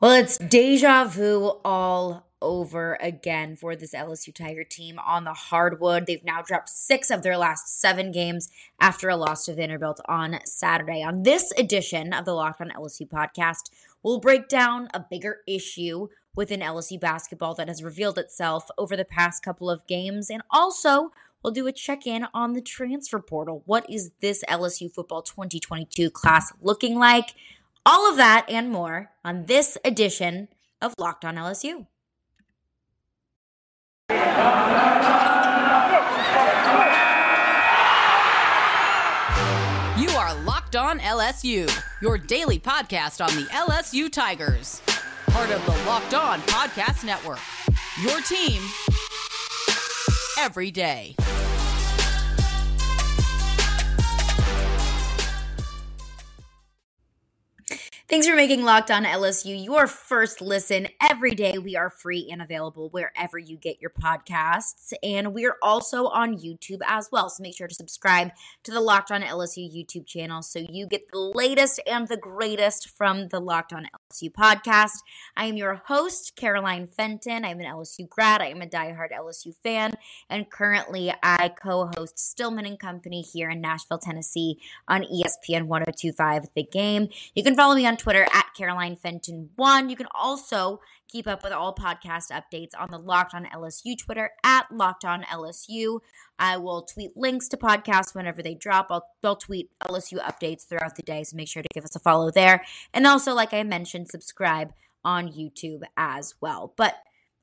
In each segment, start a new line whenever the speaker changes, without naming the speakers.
Well, it's deja vu all over again for this LSU Tiger team on the hardwood. They've now dropped six of their last seven games after a loss to Vanderbilt on Saturday. On this edition of the Locked on LSU podcast, we'll break down a bigger issue within LSU basketball that has revealed itself over the past couple of games, and also we'll do a check in on the transfer portal. What is this LSU football 2022 class looking like? All of that and more on this edition of Locked On LSU.
You are Locked On LSU, your daily podcast on the LSU Tigers. Part of the Locked On Podcast Network. Your team every day.
Thanks for making Locked On LSU your first listen. Every day we are free and available wherever you get your podcasts. And we're also on YouTube as well. So make sure to subscribe to the Locked On LSU YouTube channel so you get the latest and the greatest from the Locked On LSU podcast. I am your host, Caroline Fenton. I'm an LSU grad. I am a diehard LSU fan. And currently I co-host Stillman and Company here in Nashville, Tennessee on ESPN 1025 The Game. You can follow me on Twitter at Caroline Fenton one. You can also keep up with all podcast updates on the Locked On LSU Twitter at Locked On LSU. I will tweet links to podcasts whenever they drop. I'll, I'll tweet LSU updates throughout the day, so make sure to give us a follow there. And also, like I mentioned, subscribe on YouTube as well. But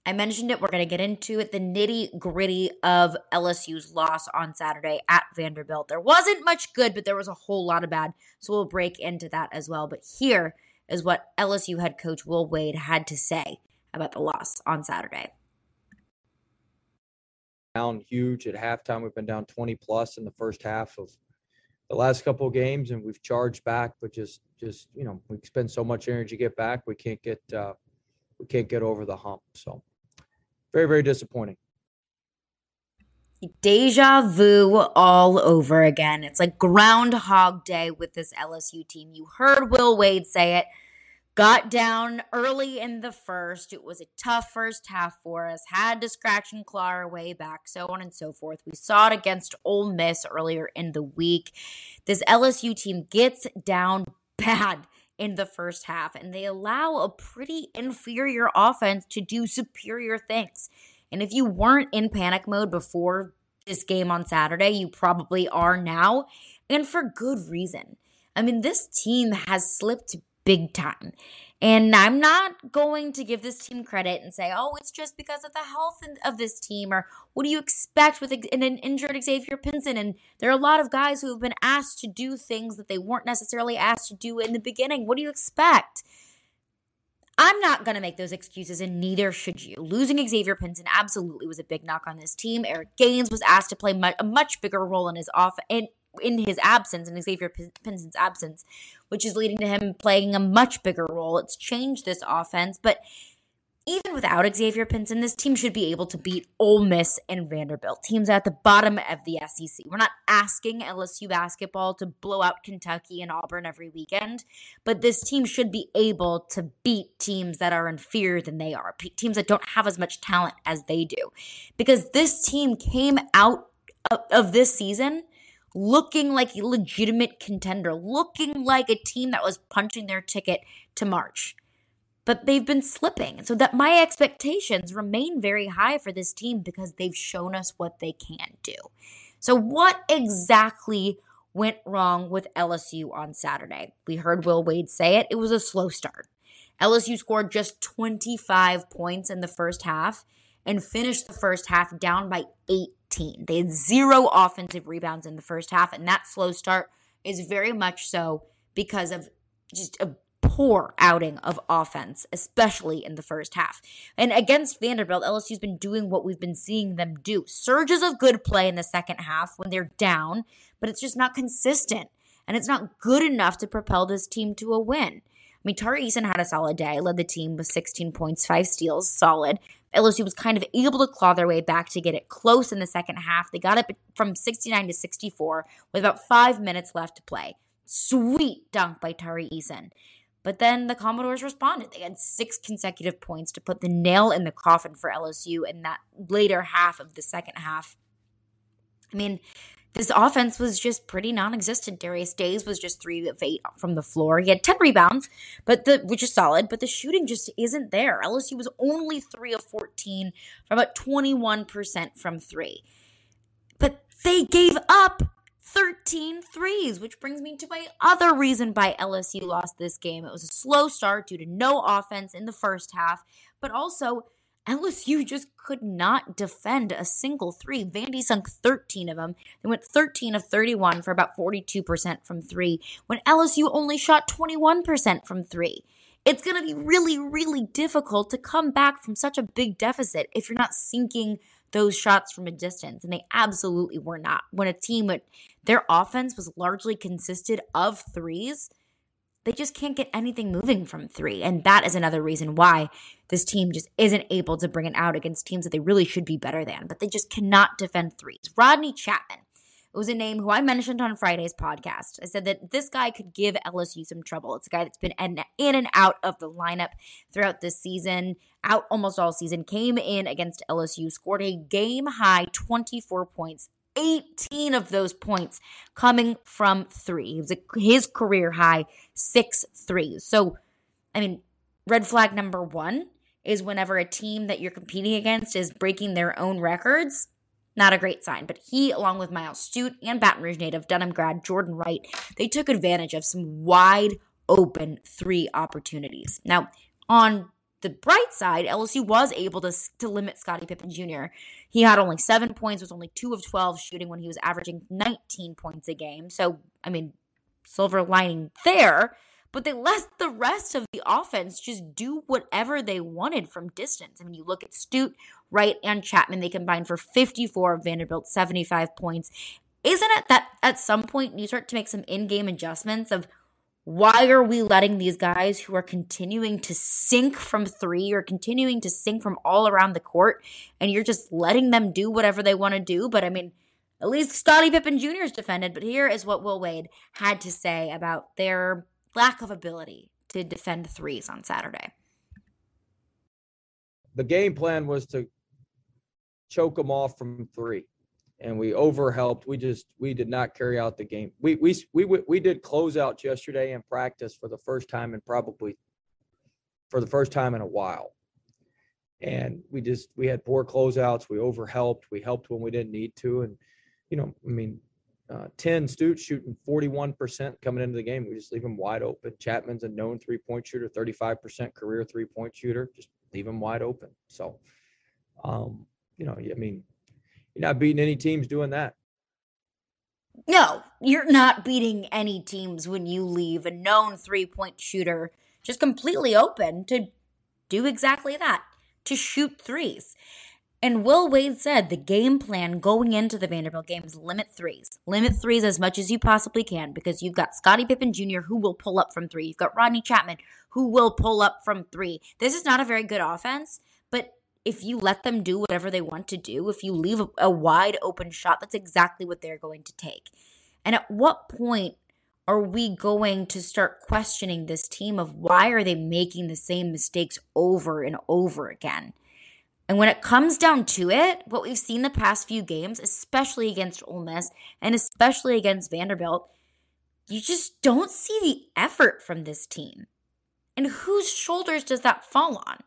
I mentioned it. We're going to get into it the nitty gritty of LSU's loss on Saturday at Vanderbilt. There wasn't much good, but there was a whole lot of bad. So we'll break into that as well. But here is what LSU head coach Will Wade had to say about the loss on Saturday.
Down huge at halftime. We've been down 20 plus in the first half of the last couple of games, and we've charged back, but just, just you know, we spend so much energy to get back, we can't get, uh, we can't get over the hump. So very, very disappointing.
Deja vu all over again. It's like Groundhog Day with this LSU team. You heard Will Wade say it. Got down early in the first. It was a tough first half for us. Had to scratch and claw our way back, so on and so forth. We saw it against Ole Miss earlier in the week. This LSU team gets down bad in the first half, and they allow a pretty inferior offense to do superior things. And if you weren't in panic mode before this game on Saturday, you probably are now, and for good reason. I mean, this team has slipped big time. And I'm not going to give this team credit and say, oh, it's just because of the health of this team, or what do you expect with an injured Xavier Pinson? And there are a lot of guys who have been asked to do things that they weren't necessarily asked to do in the beginning. What do you expect? I'm not going to make those excuses, and neither should you. Losing Xavier Pinson absolutely was a big knock on this team. Eric Gaines was asked to play a much bigger role in his off in in his absence, in Xavier Pinson's absence, which is leading to him playing a much bigger role. It's changed this offense, but even without Xavier Pinson, this team should be able to beat Ole Miss and Vanderbilt, teams at the bottom of the SEC. We're not asking LSU basketball to blow out Kentucky and Auburn every weekend, but this team should be able to beat teams that are inferior than they are, teams that don't have as much talent as they do. Because this team came out of this season looking like a legitimate contender, looking like a team that was punching their ticket to March. But they've been slipping. So that my expectations remain very high for this team because they've shown us what they can do. So what exactly went wrong with LSU on Saturday? We heard Will Wade say it. It was a slow start. LSU scored just 25 points in the first half and finished the first half down by 18. They had zero offensive rebounds in the first half, and that slow start is very much so because of just a poor outing of offense, especially in the first half. And against Vanderbilt, LSU's been doing what we've been seeing them do surges of good play in the second half when they're down, but it's just not consistent. And it's not good enough to propel this team to a win. I mean, Tari Eason had a solid day, led the team with 16 points, five steals, solid. LSU was kind of able to claw their way back to get it close in the second half. They got it from 69 to 64 with about five minutes left to play. Sweet dunk by Tari Eason. But then the Commodores responded. They had six consecutive points to put the nail in the coffin for LSU in that later half of the second half. I mean, this offense was just pretty non-existent. Darius Days was just three of eight from the floor. He had ten rebounds, but the which is solid, but the shooting just isn't there. LSU was only three of fourteen for about twenty-one percent from three, but they gave up 13 threes, which brings me to my other reason why LSU lost this game. It was a slow start due to no offense in the first half, but also LSU just could not defend a single three. Vandy sunk 13 of them. They went 13 of 31 for about 42% from three, when LSU only shot 21% from three. It's going to be really, really difficult to come back from such a big deficit if you're not sinking those shots from a distance. And they absolutely were not. When a team their offense was largely consisted of threes, they just can't get anything moving from three. And that is another reason why this team just isn't able to bring it out against teams that they really should be better than, but they just cannot defend threes. Rodney Chapman was a name who I mentioned on Friday's podcast. I said that this guy could give LSU some trouble. It's a guy that's been in and out of the lineup throughout this season, out almost all season, came in against LSU, scored a game high 24 points 18 of those points coming from three. His career high six threes. So, I mean, red flag number one is whenever a team that you're competing against is breaking their own records. Not a great sign, but he, along with Myles Stute and Baton Rouge native Dunham grad Jordan Wright, they took advantage of some wide open three opportunities. Now, on the bright side, LSU was able to, to limit Scottie Pippen Jr. He had only seven points, was only two of 12 shooting when he was averaging 19 points a game. So, I mean, silver lining there. But they let the rest of the offense just do whatever they wanted from distance. I mean, you look at Stute, Wright, and Chapman, they combined for 54 Vanderbilt 75 points. Isn't it that at some point you start to make some in game adjustments of why are we letting these guys who are continuing to sink from three or continuing to sink from all around the court and you're just letting them do whatever they want to do? But I mean, at least Scottie Pippen Jr. is defended. But here is what Will Wade had to say about their lack of ability to defend threes on Saturday.
The game plan was to choke them off from three and we overhelped. We just we did not carry out the game. We we we we did closeouts yesterday in practice for the first time and probably for the first time in a while. And we just we had poor closeouts. We overhelped. We helped when we didn't need to. And you know, I mean, uh, 10 Stutes shooting 41% coming into the game. We just leave them wide open. Chapman's a known three point shooter, 35% career three point shooter. Just leave them wide open. So, um, you know, I mean, you're not beating any teams doing that.
No, you're not beating any teams when you leave a known three point shooter just completely open to do exactly that to shoot threes. And Will Wade said the game plan going into the Vanderbilt game is limit threes. Limit threes as much as you possibly can because you've got Scottie Pippen Jr. who will pull up from three. You've got Rodney Chapman who will pull up from three. This is not a very good offense, if you let them do whatever they want to do, if you leave a, wide open shot, that's exactly what they're going to take. And at what point are we going to start questioning this team of why are they making the same mistakes over and over again? And when it comes down to it, what we've seen the past few games, especially against Ole Miss and especially against Vanderbilt, you just don't see the effort from this team. And whose shoulders does that fall on?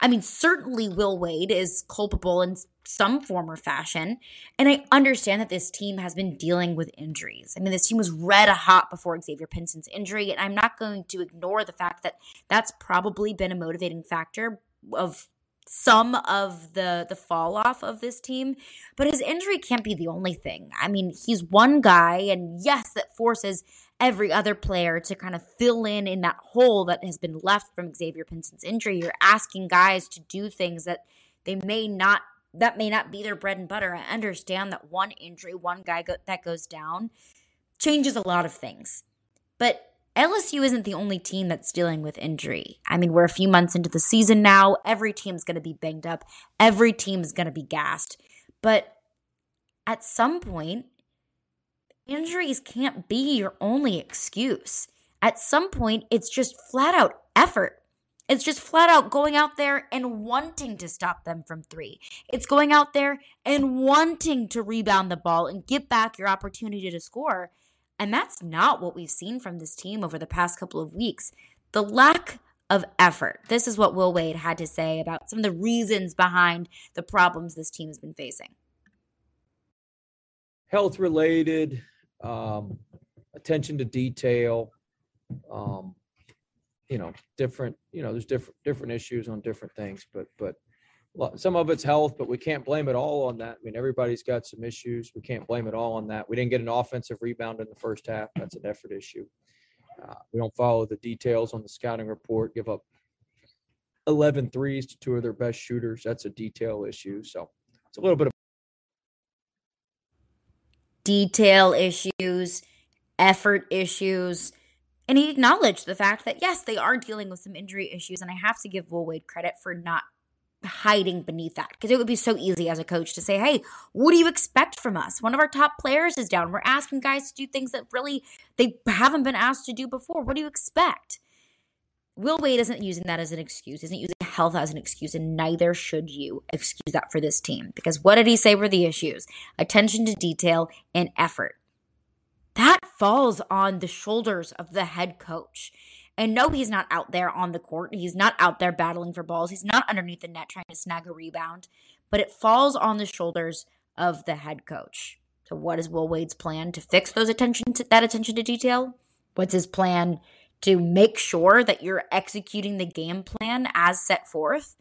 I mean, certainly Will Wade is culpable in some form or fashion. And I understand that this team has been dealing with injuries. I mean, this team was red hot before Xavier Pinson's injury. And I'm not going to ignore the fact that that's probably been a motivating factor of some of the the fall off of this team but his injury can't be the only thing i mean he's one guy and yes that forces every other player to kind of fill in in that hole that has been left from Xavier Pinson's injury. You're asking guys to do things that they may not that may not be their bread and butter. I understand that one injury, one guy go, that goes down changes a lot of things. But LSU isn't the only team that's dealing with injury. I mean, we're a few months into the season now. Every team's going to be banged up. Every team's going to be gassed. But at some point, injuries can't be your only excuse. At some point, it's just flat out effort. It's just flat out going out there and wanting to stop them from three. It's going out there and wanting to rebound the ball and get back your opportunity to score. And that's not what we've seen from this team over the past couple of weeks. The lack of effort. This is what Will Wade had to say about some of the reasons behind the problems this team has been facing.
Health related, um, attention to detail, um, you know, different, you know, there's different different issues on different things, but but some of it's health, but we can't blame it all on that. I mean, everybody's got some issues. We can't blame it all on that. We didn't get an offensive rebound in the first half. That's an effort issue. Uh, we don't follow the details on the scouting report, give up 11 threes to two of their best shooters. That's a detail issue. So it's a little bit of
detail issues, effort issues. And he acknowledged the fact that, yes, they are dealing with some injury issues. And I have to give Will Wade credit for not hiding beneath that because it would be so easy as a coach to say, hey, what do you expect from us? One of our top players is down. We're asking guys to do things that really they haven't been asked to do before. What do you expect? Will Wade isn't using that as an excuse, isn't using health as an excuse, and neither should you excuse that for this team. Because what did he say were the issues? Attention to detail and effort. That falls on the shoulders of the head coach. And no, he's not out there on the court. He's not out there battling for balls. He's not underneath the net trying to snag a rebound. But it falls on the shoulders of the head coach. So, what is Will Wade's plan to fix those attention to that attention to detail? What's his plan to make sure that you're executing the game plan as set forth?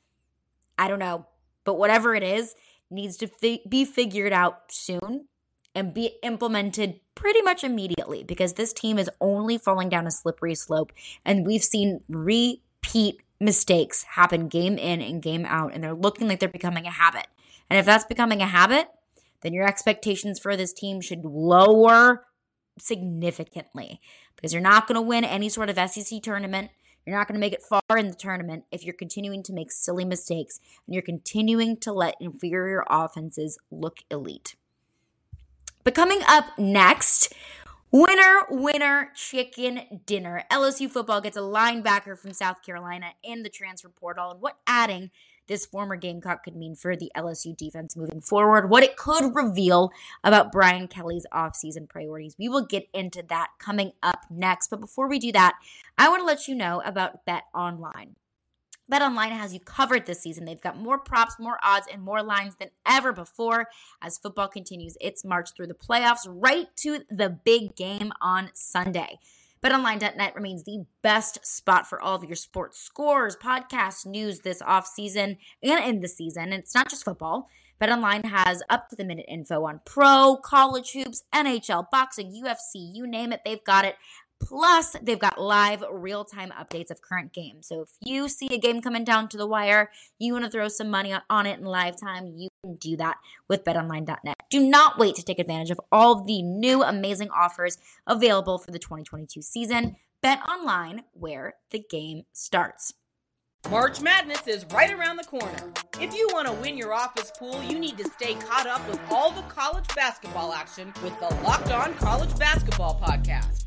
I don't know, but whatever it is, needs to fi- be figured out soon and be implemented pretty much immediately because this team is only falling down a slippery slope. And we've seen repeat mistakes happen game in and game out, and they're looking like they're becoming a habit. And if that's becoming a habit, then your expectations for this team should lower significantly because you're not going to win any sort of SEC tournament. You're not going to make it far in the tournament if you're continuing to make silly mistakes and you're continuing to let inferior offenses look elite. But coming up next, winner, winner, chicken dinner. LSU football gets a linebacker from South Carolina in the transfer portal, and what adding this former Gamecock could mean for the LSU defense moving forward, what it could reveal about Brian Kelly's offseason priorities. We will get into that coming up next. But before we do that, I want to let you know about Bet Online. Bet Online has you covered this season. They've got more props, more odds, and more lines than ever before as football continues its march through the playoffs right to the big game on Sunday. BetOnline.net remains the best spot for all of your sports scores, podcasts, news this off season and in the season. And it's not just football. BetOnline has up to the minute info on pro, college hoops, NHL, boxing, UFC, you name it, they've got it. Plus, they've got live real time updates of current games. So if you see a game coming down to the wire, you want to throw some money on it in live time, you can do that with betonline.net. Do not wait to take advantage of all the new amazing offers available for the 2022 season. Bet online where the game starts.
March Madness is right around the corner. If you want to win your office pool, you need to stay caught up with all the college basketball action with the Locked On College Basketball Podcast.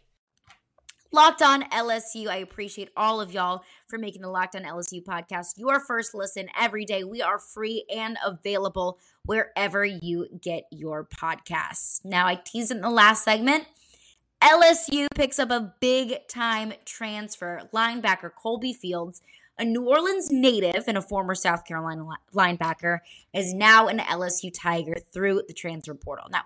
Locked On LSU. I appreciate all of y'all for making the Locked On LSU podcast your first listen every day. We are free and available wherever you get your podcasts. Now, I teased in the last segment. LSU picks up a big time transfer. Linebacker Kolbe Fields, a New Orleans native and a former South Carolina linebacker, is now an LSU Tiger through the transfer portal. Now,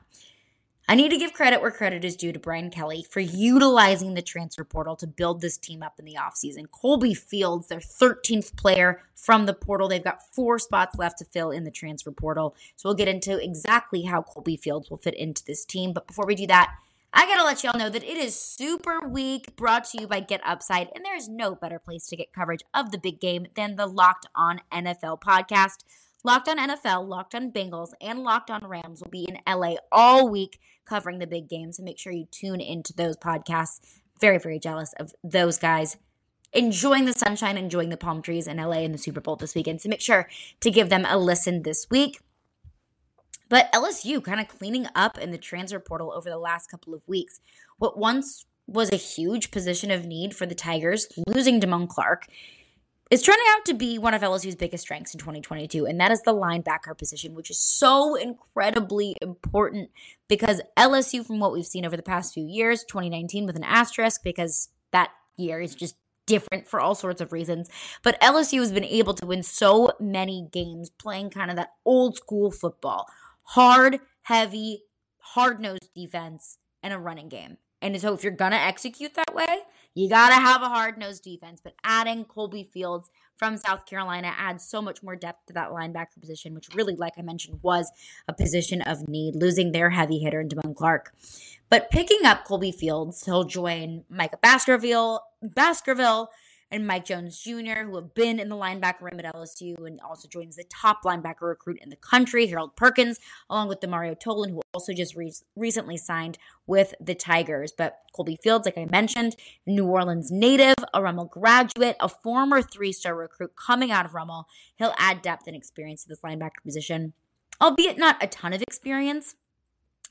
I need to give credit where credit is due to Brian Kelly for utilizing the transfer portal to build this team up in the offseason. Kolbe Fields, their 13th player from the portal. They've got four spots left to fill in the transfer portal. So we'll get into exactly how Kolbe Fields will fit into this team. But before we do that, I gotta let y'all know that it is Super Week brought to you by Get Upside, and there is no better place to get coverage of the big game than the Locked On NFL podcast. Locked On NFL, Locked On Bengals, and Locked On Rams will be in LA all week covering the big games. So make sure you tune into those podcasts. Very, very jealous of those guys enjoying the sunshine, enjoying the palm trees in LA and the Super Bowl this weekend. So make sure to give them a listen this week. But LSU kind of cleaning up in the transfer portal over the last couple of weeks. What once was a huge position of need for the Tigers, losing Damone Clark, is turning out to be one of LSU's biggest strengths in 2022, and that is the linebacker position, which is so incredibly important because LSU, from what we've seen over the past few years, 2019 with an asterisk because that year is just different for all sorts of reasons. But LSU has been able to win so many games playing kind of that old school football hard, heavy, hard nosed defense and a running game. And so if you're going to execute that way, you got to have a hard nosed defense. But adding Kolbe Fields from South Carolina adds so much more depth to that linebacker position, which really, like I mentioned, was a position of need, losing their heavy hitter in Damone Clark. But picking up Colby Fields, he'll join Micah Baskerville, Baskerville and Mike Jones Jr., who have been in the linebacker room at LSU and also joins the top linebacker recruit in the country, Harold Perkins, along with Demario Tolan, who also just re- recently signed with the Tigers. But Kolbe Fields, like I mentioned, New Orleans native, a Rummel graduate, a former three star recruit coming out of Rummel. He'll add depth and experience to this linebacker position, albeit not a ton of experience.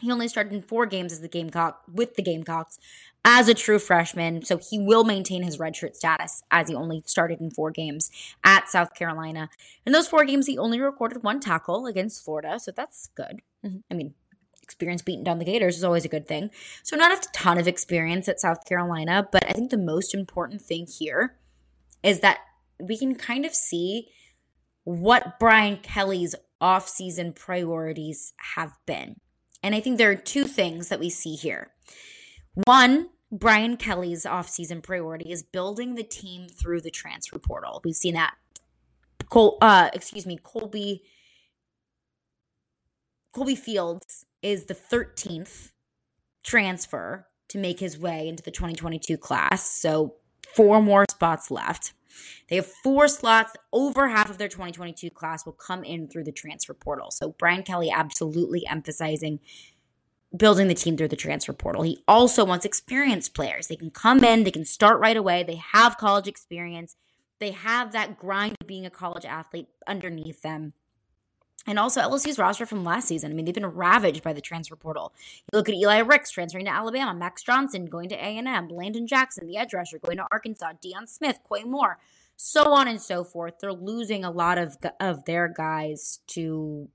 He only started in four games as the Gamecock with the Gamecocks as a true freshman, so he will maintain his redshirt status as he only started in four games at South Carolina. In those four games, he only recorded one tackle against Florida, so that's good. Mm-hmm. I mean, experience beating down the Gators is always a good thing. So not a ton of experience at South Carolina, but I think the most important thing here is that we can kind of see what Brian Kelly's offseason priorities have been. And I think there are two things that we see here. One, Brian Kelly's offseason priority is building the team through the transfer portal. We've seen that. Col- uh, excuse me, Kolbe Kolbe Fields is the 13th transfer to make his way into the 2022 class. So, four more spots left. They have four slots. Over half of their 2022 class will come in through the transfer portal. So Brian Kelly absolutely emphasizing building the team through the transfer portal. He also wants experienced players. They can come in, they can start right away, they have college experience, they have that grind of being a college athlete underneath them. And also LSU's roster from last season. I mean, they've been ravaged by the transfer portal. You look at Eli Ricks transferring to Alabama, Max Johnson going to A&M, Landon Jackson, the edge rusher, going to Arkansas, Deion Smith, Quay Moore, so on and so forth. They're losing a lot of of their guys to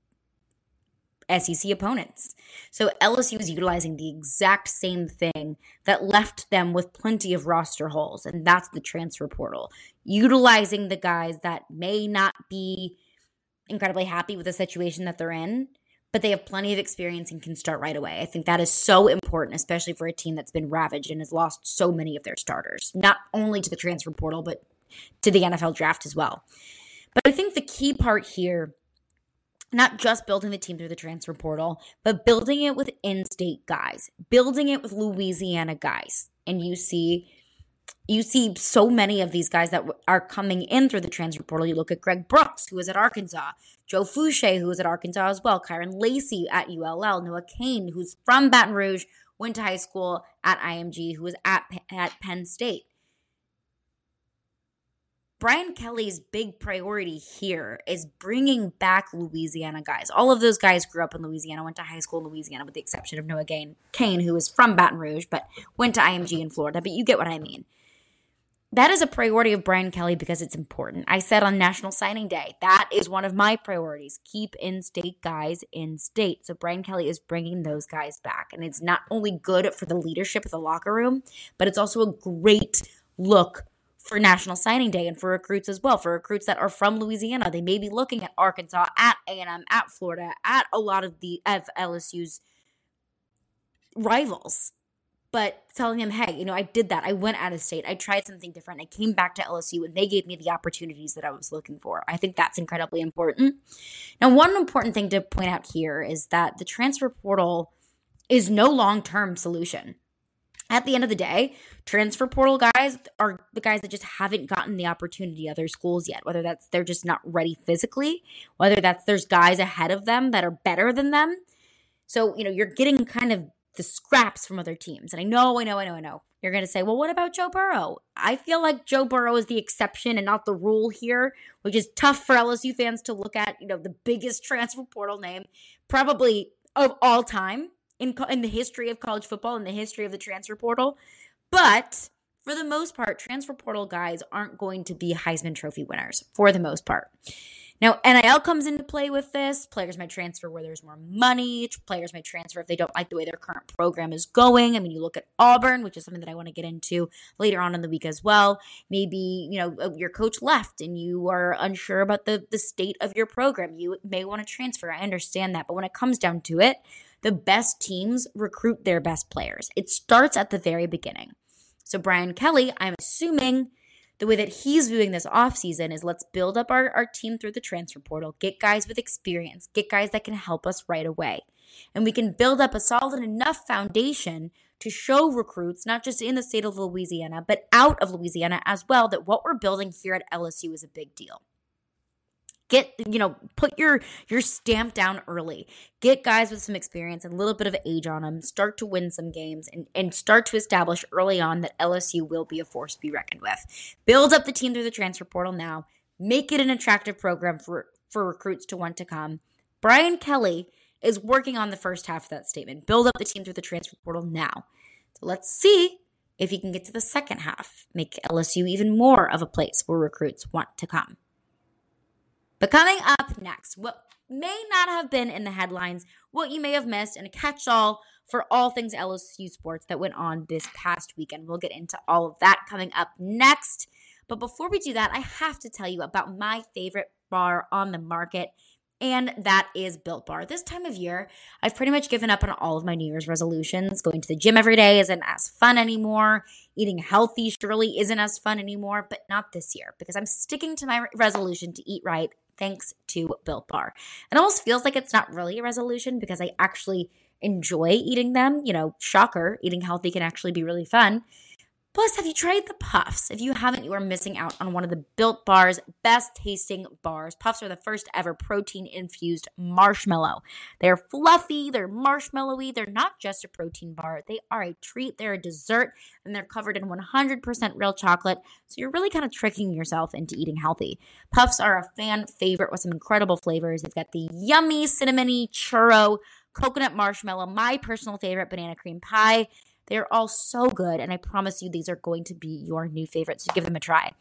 SEC opponents. So LSU is utilizing the exact same thing that left them with plenty of roster holes, and that's the transfer portal. Utilizing the guys that may not be incredibly happy with the situation that they're in, but they have plenty of experience and can start right away. I think that is so important, especially for a team that's been ravaged and has lost so many of their starters, not only to the transfer portal, but to the NFL draft as well. But I think the key part here, not just building the team through the transfer portal, but building it with in state guys, building it with Louisiana guys. And you see you see so many of these guys that are coming in through the transfer portal. You look at Greg Brooks, who is at Arkansas, Joe Foucha, who is at Arkansas as well, Kyren Lacy at ULL, Noah Cain, who's from Baton Rouge, went to high school at IMG, who was at, at Penn State. Brian Kelly's big priority here is bringing back Louisiana guys. All of those guys grew up in Louisiana, went to high school in Louisiana, with the exception of Noah Cain, who is from Baton Rouge, but went to IMG in Florida. But you get what I mean that is a priority of Brian Kelly because it's important. I said on National Signing Day, that is one of my priorities. Keep in state guys in state. So Brian Kelly is bringing those guys back. And it's not only good for the leadership of the locker room, but it's also a great look for National Signing Day and for recruits as well. For recruits that are from Louisiana, they may be looking at Arkansas, at A&M, at Florida, at a lot of the of LSU's rivals but telling them, hey, you know, I did that. I went out of state. I tried something different. I came back to LSU and they gave me the opportunities that I was looking for. I think that's incredibly important. Now, one important thing to point out here is that the transfer portal is no long term solution. at the end of the day, transfer portal guys are the guys that just haven't gotten the opportunity other schools yet. Whether that's they're just not ready physically, whether that's there's guys ahead of them that are better than them. So, you know, you're getting kind of the scraps from other teams. And I know, I know, I know, I know. You're going to say, well, what about Joe Burrow? I feel like Joe Burrow is the exception and not the rule here, which is tough for LSU fans to look at. You know, the biggest transfer portal name probably of all time in, in the history of college football, in the history of the transfer portal. But for the most part, transfer portal guys aren't going to be Heisman Trophy winners for the most part. Now, NIL comes into play with this. Players might transfer where there's more money. Players might transfer if they don't like the way their current program is going. I mean, you look at Auburn, which is something that I want to get into later on in the week as well. Maybe, you know, uh, your coach left and you are unsure about the, the state of your program. You may want to transfer. I understand that. But when it comes down to it, the best teams recruit their best players. It starts at the very beginning. So, Brian Kelly, I'm assuming the way that he's viewing this offseason is let's build up our, our team through the transfer portal, get guys with experience, get guys that can help us right away. And we can build up a solid enough foundation to show recruits, not just in the state of Louisiana, but out of Louisiana as well, that what we're building here at LSU is a big deal get you know put your your stamp down early. Get guys with some experience and a little bit of age on them start to win some games and, and start to establish early on that lsu will be a force to be reckoned with. Build up the team through the transfer portal now. Make it an attractive program for for recruits to want to come. Brian kelly is working on the first half of that statement. Build up the team through the transfer portal now. So let's see if he can get to the second half. Make lsu even more of a place where recruits want to come but coming up next, what may not have been in the headlines, what you may have missed, and a catch all for all things LSU sports that went on this past weekend. We'll get into all of that coming up next. But before we do that, I have to tell you about my favorite bar on the market and that is Built Bar. This time of year, I've pretty much given up on all of my New Year's resolutions. Going to the gym every day isn't as fun anymore. Eating healthy surely isn't as fun anymore, but not this year because I'm sticking to my resolution to eat right thanks to Built Bar. It almost feels like it's not really a resolution because I actually enjoy eating them. You know, shocker, eating healthy can actually be really fun. Plus, have you tried the puffs? If you haven't, you are missing out on one of the Built Bar's best tasting bars. Puffs are the first ever protein infused marshmallow. They're fluffy, they're marshmallowy, they're not just a protein bar, they are a treat, they're a dessert, and they're covered in 100% real chocolate. So you're really kind of tricking yourself into eating healthy. Puffs are a fan favorite with some incredible flavors. They've got the yummy cinnamony churro, coconut marshmallow, my personal favorite banana cream pie they're all so good, and I promise you these are going to be your new favorites. So give them a try.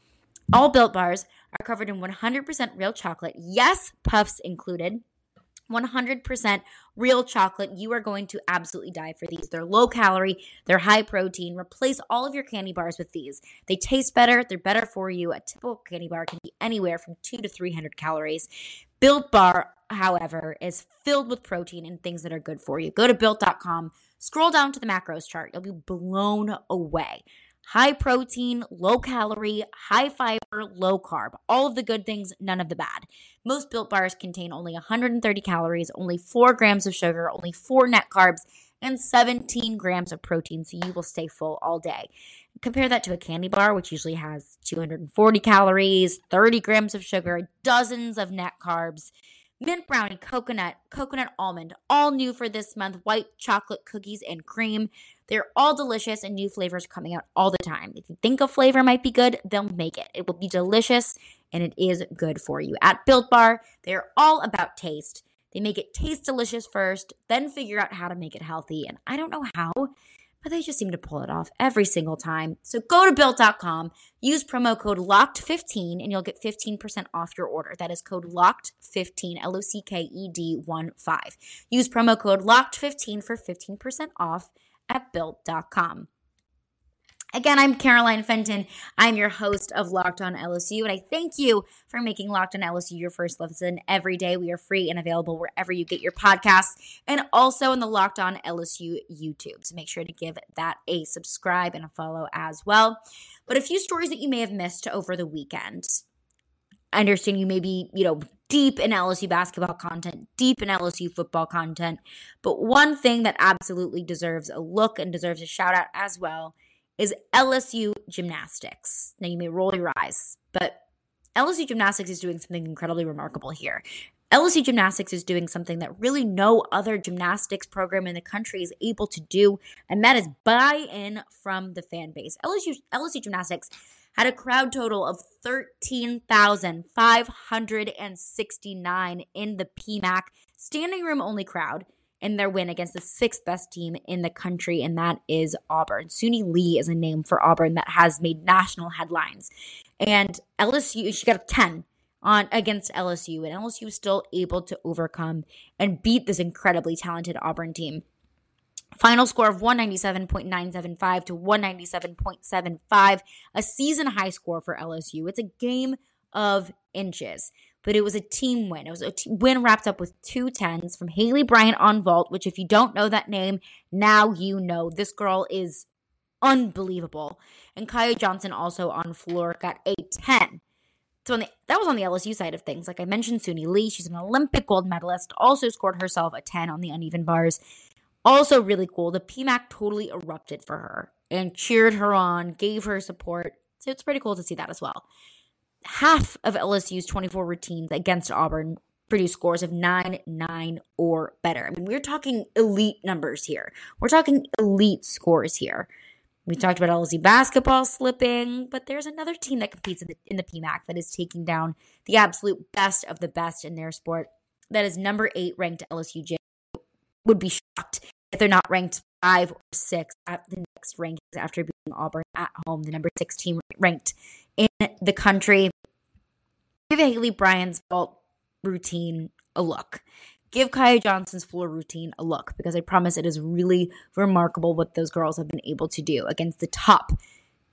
All built bars are covered in 100% real chocolate. Yes, puffs included. 100% real chocolate. You are going to absolutely die for these. They're low calorie, they're high protein. Replace all of your candy bars with these. They taste better, they're better for you. A typical candy bar can be anywhere from 2 to 300 calories. Built Bar, however, is filled with protein and things that are good for you. Go to built.com, scroll down to the macros chart. You'll be blown away. High protein, low calorie, high fiber, low carb. All of the good things, none of the bad. Most built bars contain only 130 calories, only 4 grams of sugar, only 4 net carbs, and 17 grams of protein, so you will stay full all day. Compare that to a candy bar, which usually has 240 calories, 30 grams of sugar, dozens of net carbs. Mint brownie, coconut, coconut almond, all new for this month. White chocolate cookies and cream. They're all delicious and new flavors coming out all the time. If you think a flavor might be good, they'll make it. It will be delicious and it is good for you. At Built Bar, they're all about taste. They make it taste delicious first, then figure out how to make it healthy. And I don't know how, but they just seem to pull it off every single time. So go to built.com, use promo code LOCKED15, and you'll get 15% off your order. That is code LOCKED15, L O C K E D 1 5. Use promo code LOCKED15 for 15% off at built.com. Again, I'm Caroline Fenton. I'm your host of Locked On LSU, and I thank you for making Locked On LSU your first listen every day. We are free and available wherever you get your podcasts and also in the Locked On LSU YouTube. So make sure to give that a subscribe and a follow as well. But a few stories that you may have missed over the weekend. I understand you may be, you know, deep in LSU basketball content, deep in LSU football content. But one thing that absolutely deserves a look and deserves a shout out as well is LSU gymnastics. Now, you may roll your eyes, but LSU gymnastics is doing something incredibly remarkable here. LSU Gymnastics is doing something that really no other gymnastics program in the country is able to do, and that is buy in from the fan base. LSU, LSU Gymnastics had a crowd total of 13,569 in the PMAC standing room only crowd in their win against the sixth best team in the country, and that is Auburn. Suni Lee is a name for Auburn that has made national headlines. And LSU, she got a 10 on against LSU, and LSU was still able to overcome and beat this incredibly talented Auburn team. Final score of 197.975 to 197.75, a season high score for LSU. It's a game of inches, but it was a team win. It was a t- win wrapped up with two tens from Haleigh Bryant on vault, which, if you don't know that name, now you know. This girl is unbelievable. And Kiya Johnson also on floor got a 10. So the, that was on the LSU side of things. Like I mentioned, Suni Lee, she's an Olympic gold medalist, also scored herself a 10 on the uneven bars. Also, really cool. The PMAC totally erupted for her and cheered her on, gave her support. So it's pretty cool to see that as well. Half of LSU's 24 routines against Auburn produced scores of 9, 9, or better. I mean, we're talking elite numbers here. We're talking elite scores here. We talked about LSU basketball slipping, but there's another team that competes in the, in the PMAC that is taking down the absolute best of the best in their sport. That is number eight ranked LSUJ. Would be shocked if they're not ranked five or six at the rankings after beating Auburn at home, the number six team ranked in the country. Give Haleigh Bryan's vault routine a look give Kiya Johnson's floor routine a look because I promise it is really remarkable what those girls have been able to do against the top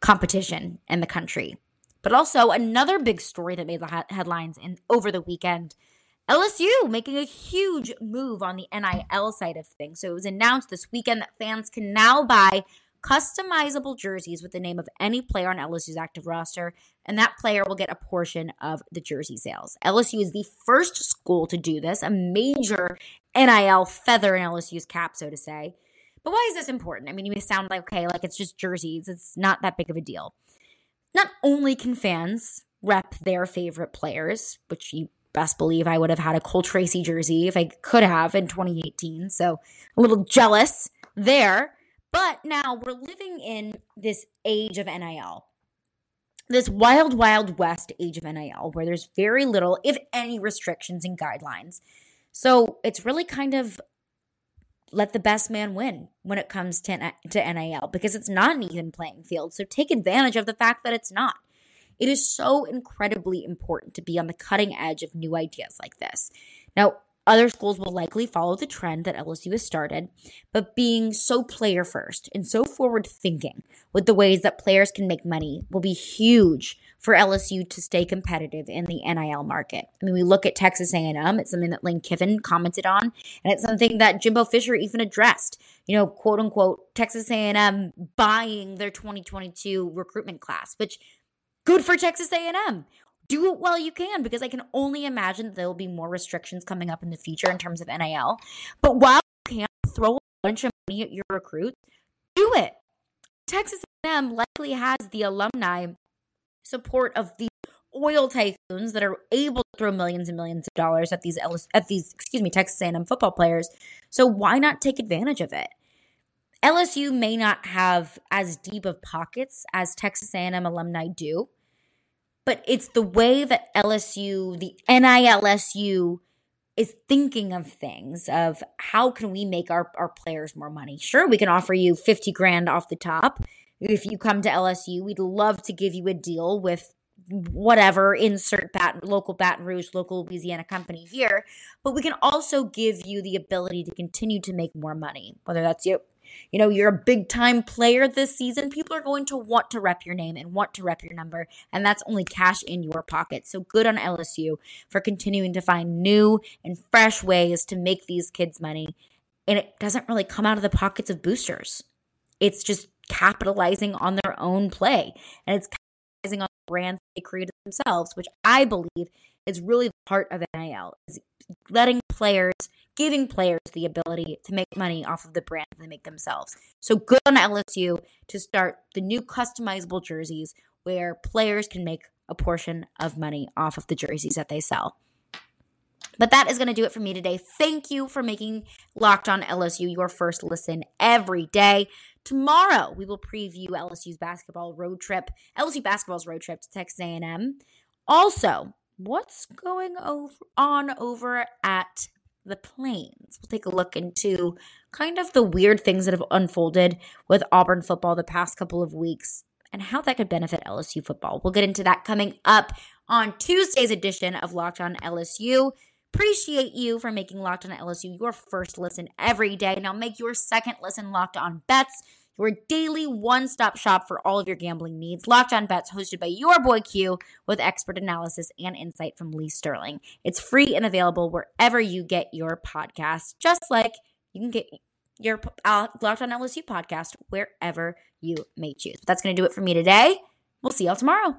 competition in the country. But also another big story that made the headlines in over the weekend. LSU making a huge move on the NIL side of things. So it was announced this weekend that fans can now buy customizable jerseys with the name of any player on LSU's active roster, and that player will get a portion of the jersey sales. LSU is the first school to do this, a major NIL feather in LSU's cap, so to say. But why is this important? I mean, you may sound like, okay, like it's just jerseys, it's not that big of a deal. Not only can fans rep their favorite players, which you best believe I would have had a Cole Tracy jersey if I could have in 2018, so a little jealous there. But now we're living in this age of NIL. This wild, wild west age of NIL where there's very little, if any, restrictions and guidelines. So it's really kind of let the best man win when it comes to, to NIL because it's not an even playing field. So take advantage of the fact that it's not. It is so incredibly important to be on the cutting edge of new ideas like this. Now, other schools will likely follow the trend that LSU has started, but being so player first and so forward thinking with the ways that players can make money will be huge for LSU to stay competitive in the NIL market. I mean, we look at Texas A&M, it's something that Lane Kiffin commented on, and it's something that Jimbo Fisher even addressed. You know, quote unquote, Texas A&M buying their 2022 recruitment class, which good for Texas A&M do it while you can because I can only imagine there will be more restrictions coming up in the future in terms of NIL. But while you can throw a bunch of money at your recruits, do it. Texas A&M likely has the alumni support of the oil tycoons that are able to throw millions and millions of dollars at these at these excuse me Texas A&M football players. So why not take advantage of it? LSU may not have as deep of pockets as Texas A&M alumni do, but it's the way that LSU, the NILSU, is thinking of things of how can we make our, our players more money. Sure, we can offer you 50 grand off the top. If you come to LSU, we'd love to give you a deal with whatever insert Baton, local Baton Rouge, local Louisiana company here. But we can also give you the ability to continue to make more money, whether that's you you know, you're a big time player this season, people are going to want to rep your name and want to rep your number. And that's only cash in your pocket. So good on LSU for continuing to find new and fresh ways to make these kids money. And it doesn't really come out of the pockets of boosters. It's just capitalizing on their own play. And it's capitalizing on the brand they created themselves, which I believe is really the heart of NIL, is letting players, giving players the ability to make money off of the brand they make themselves. So good on LSU to start the new customizable jerseys where players can make a portion of money off of the jerseys that they sell. But that is going to do it for me today. Thank you for making Locked On LSU your first listen every day. Tomorrow we will preview LSU's basketball road trip, LSU basketball's road trip to Texas A&M. Also, what's going on over at the Plains? We'll take a look into kind of the weird things that have unfolded with Auburn football the past couple of weeks and how that could benefit LSU football. We'll get into that coming up on Tuesday's edition of Locked On LSU. Appreciate you for making Locked On LSU your first listen every day. Now make your second listen Locked On Bets, your daily one stop shop for all of your gambling needs. Locked On Bets, hosted by your boy Q, with expert analysis and insight from Lee Sterling. It's free and available wherever you get your podcast, just like you can get your uh, Locked On LSU podcast wherever you may choose. But that's going to do it for me today. We'll see y'all tomorrow.